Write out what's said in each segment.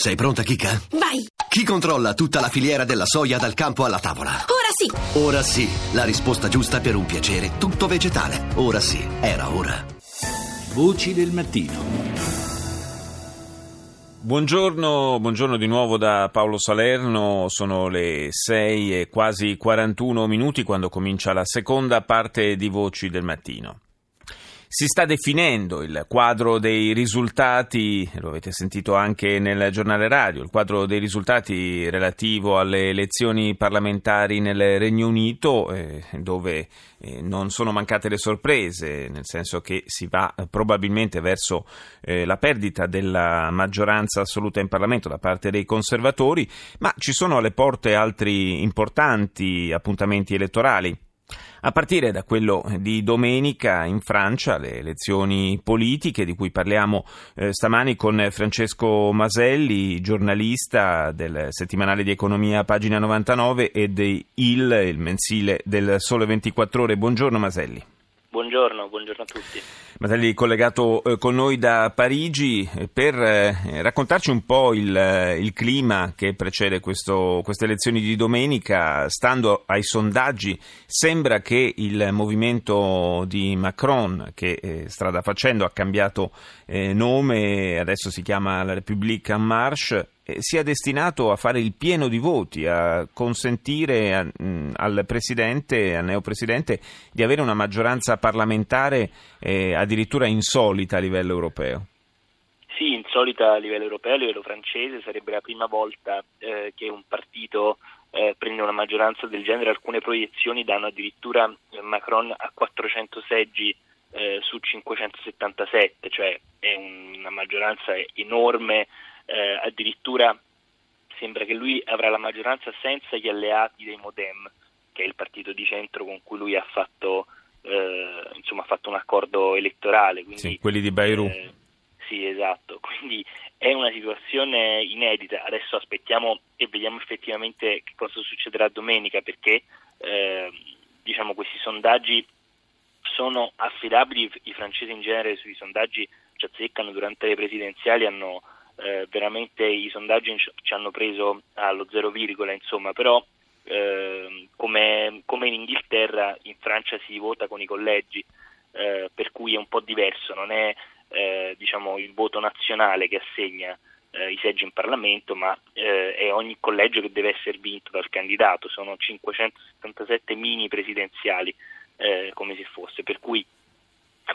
Sei pronta, Kika? Vai! Chi controlla tutta la filiera della soia dal campo alla tavola? Ora sì! Ora sì, la risposta giusta per un piacere tutto vegetale. Ora sì, era ora. Voci del mattino. Buongiorno, buongiorno di nuovo da Paolo Salerno, sono le 6 e quasi 41 minuti quando comincia la seconda parte di Voci del Mattino. Si sta definendo il quadro dei risultati, lo avete sentito anche nel giornale radio, il quadro dei risultati relativo alle elezioni parlamentari nel Regno Unito, eh, dove eh, non sono mancate le sorprese, nel senso che si va eh, probabilmente verso eh, la perdita della maggioranza assoluta in Parlamento da parte dei conservatori, ma ci sono alle porte altri importanti appuntamenti elettorali. A partire da quello di domenica in Francia, le elezioni politiche di cui parliamo eh, stamani con Francesco Maselli, giornalista del settimanale di economia pagina 99 e di Il, il mensile del Sole 24 ore. Buongiorno Maselli. Buongiorno, buongiorno a tutti. Matelli collegato eh, con noi da Parigi eh, per eh, raccontarci un po' il, il clima che precede questo, queste elezioni di domenica. Stando ai sondaggi, sembra che il movimento di Macron, che strada facendo ha cambiato nome, adesso si chiama la République en Marche, sia destinato a fare il pieno di voti, a consentire mh, al Presidente, al neopresidente, di avere una maggioranza parlamentare eh, addirittura insolita a livello europeo. Sì, insolita a livello europeo, a livello francese, sarebbe la prima volta eh, che un partito eh, prende una maggioranza del genere, alcune proiezioni danno addirittura eh, Macron a 400 seggi eh, su 577, cioè è una maggioranza enorme. Eh, addirittura sembra che lui avrà la maggioranza senza gli alleati dei Modem, che è il partito di centro con cui lui ha fatto, eh, insomma, ha fatto un accordo elettorale. Quindi, sì, quelli di Bayrou. Eh, sì, esatto. Quindi è una situazione inedita. Adesso aspettiamo e vediamo effettivamente che cosa succederà domenica, perché eh, diciamo, questi sondaggi sono affidabili. I francesi in genere sui sondaggi ci azzeccano durante le presidenziali, hanno eh, veramente i sondaggi ci hanno preso allo zero virgola, insomma, però eh, come, come, in Inghilterra in Francia si vota con i collegi, eh, per cui è un po' diverso, non è eh, diciamo, il voto nazionale che assegna eh, i seggi in Parlamento, ma eh, è ogni collegio che deve essere vinto dal candidato, sono 577 mini presidenziali come se fosse, per cui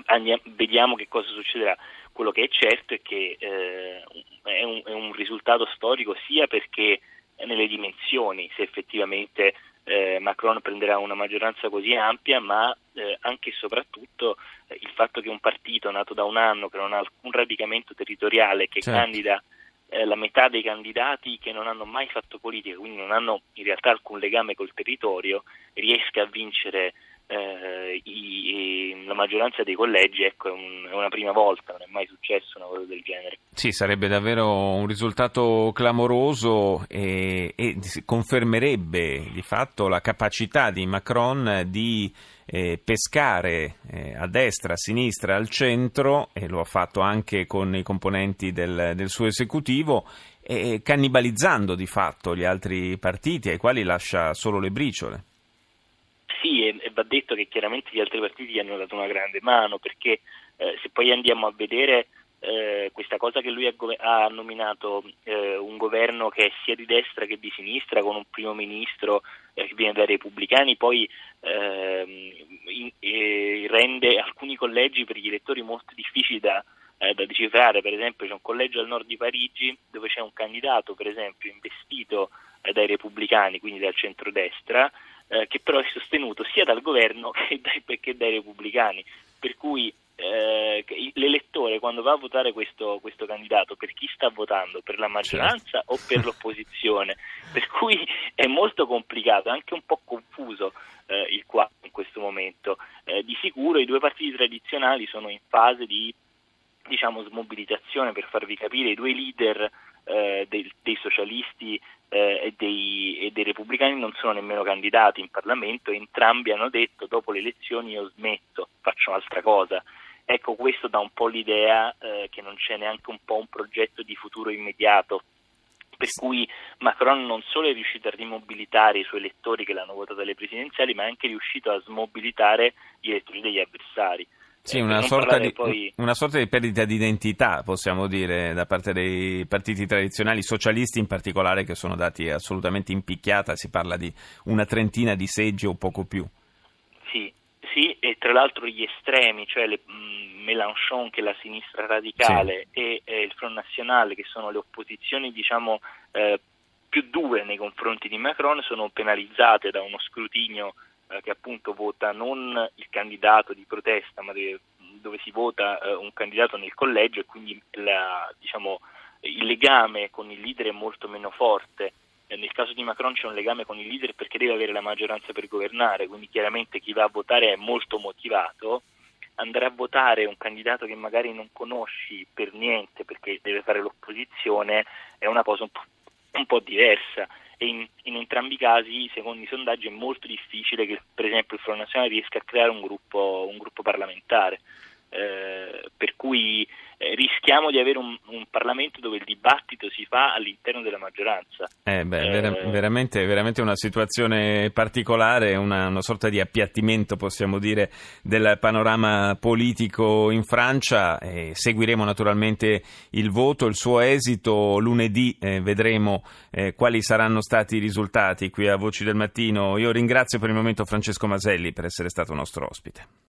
andiamo, vediamo che cosa succederà. Quello che è certo è che eh, è, un, è, un, risultato storico sia perché nelle dimensioni, se effettivamente eh, Macron prenderà una maggioranza così ampia, ma eh, anche e soprattutto eh, il fatto che un partito nato da un anno, che non ha alcun radicamento territoriale, che certo. candida eh, la metà dei candidati che non hanno mai fatto politica, quindi non hanno in realtà alcun legame col territorio, riesca a vincere eh, i, la maggioranza dei collegi ecco, è, un, è, una prima volta, non è mai successo una cosa del genere. Sì, sarebbe davvero un risultato clamoroso e, e confermerebbe di fatto la capacità di Macron di eh, pescare eh, a destra, a sinistra, al centro, e lo ha fatto anche con i componenti del, del suo esecutivo, cannibalizzando di fatto gli altri partiti ai quali lascia solo le briciole e, e, va detto che chiaramente gli altri partiti gli hanno dato una grande mano, perché eh, se poi andiamo a vedere eh, questa cosa che lui ha, ha nominato eh, un governo che è sia di destra che di sinistra, con un primo ministro eh, che viene dai repubblicani, poi ehm, in, rende alcuni collegi per gli elettori molto difficili da, eh, da decifrare, per esempio c'è un collegio al nord di Parigi dove c'è un candidato per esempio investito eh, dai repubblicani, quindi dal centrodestra, eh, che però è sostenuto sia dal governo che dai, che dai repubblicani, per cui eh, l'elettore quando va a votare questo, questo, candidato per chi sta votando? Per la maggioranza certo. o per l'opposizione? per cui è molto complicato, anche un po' confuso eh, il quadro in questo momento. Eh, di sicuro i due partiti tradizionali sono in fase di diciamo, smobilitazione per farvi capire i due leader eh, dei, dei, socialisti eh, e, dei, e, dei, repubblicani non sono nemmeno candidati in Parlamento, entrambi hanno detto dopo le elezioni io smetto, faccio un'altra cosa. Ecco, questo dà un po' l'idea eh, che non c'è neanche un po' un progetto di futuro immediato per cui Macron non solo è riuscito a rimobilitare i suoi elettori che l'hanno votato alle presidenziali, ma è anche riuscito a smobilitare gli elettori degli avversari. Sì, una sorta, di, poi... una sorta, di, perdita di identità, possiamo dire, da parte dei partiti tradizionali, socialisti in particolare, che sono dati assolutamente in picchiata, si parla di una trentina di seggi o poco più. Sì, sì e tra l'altro gli estremi, cioè le, mh, Mélenchon che è la sinistra radicale sì. e eh, il Front National che sono le opposizioni diciamo eh, più dure nei confronti di Macron, sono penalizzate da uno scrutinio eh, che appunto vota non il candidato di protesta, ma de, dove si vota eh, un candidato nel collegio e quindi la, diciamo, il legame con il leader è molto meno forte. Eh, nel caso di Macron c'è un legame con il leader perché deve avere la maggioranza per governare, quindi chiaramente chi va a votare è molto motivato. Andare a votare un candidato che magari non conosci per niente perché deve fare l'opposizione è una cosa un po', un po diversa e in, in, entrambi i casi, secondo i sondaggi, è molto difficile che per esempio il Front Nazionale riesca a creare un gruppo, un gruppo parlamentare. Eh, per cui eh, rischiamo di avere un, un, Parlamento dove il dibattito si fa all'interno della maggioranza. Eh beh, vera- eh, veramente, veramente, una situazione particolare, una, una, sorta di appiattimento, possiamo dire, del panorama politico in Francia. seguiremo naturalmente il voto, il suo esito. Lunedì eh, vedremo eh, quali saranno stati i risultati qui a Voci del Mattino. Io ringrazio per il momento Francesco Maselli per essere stato nostro ospite.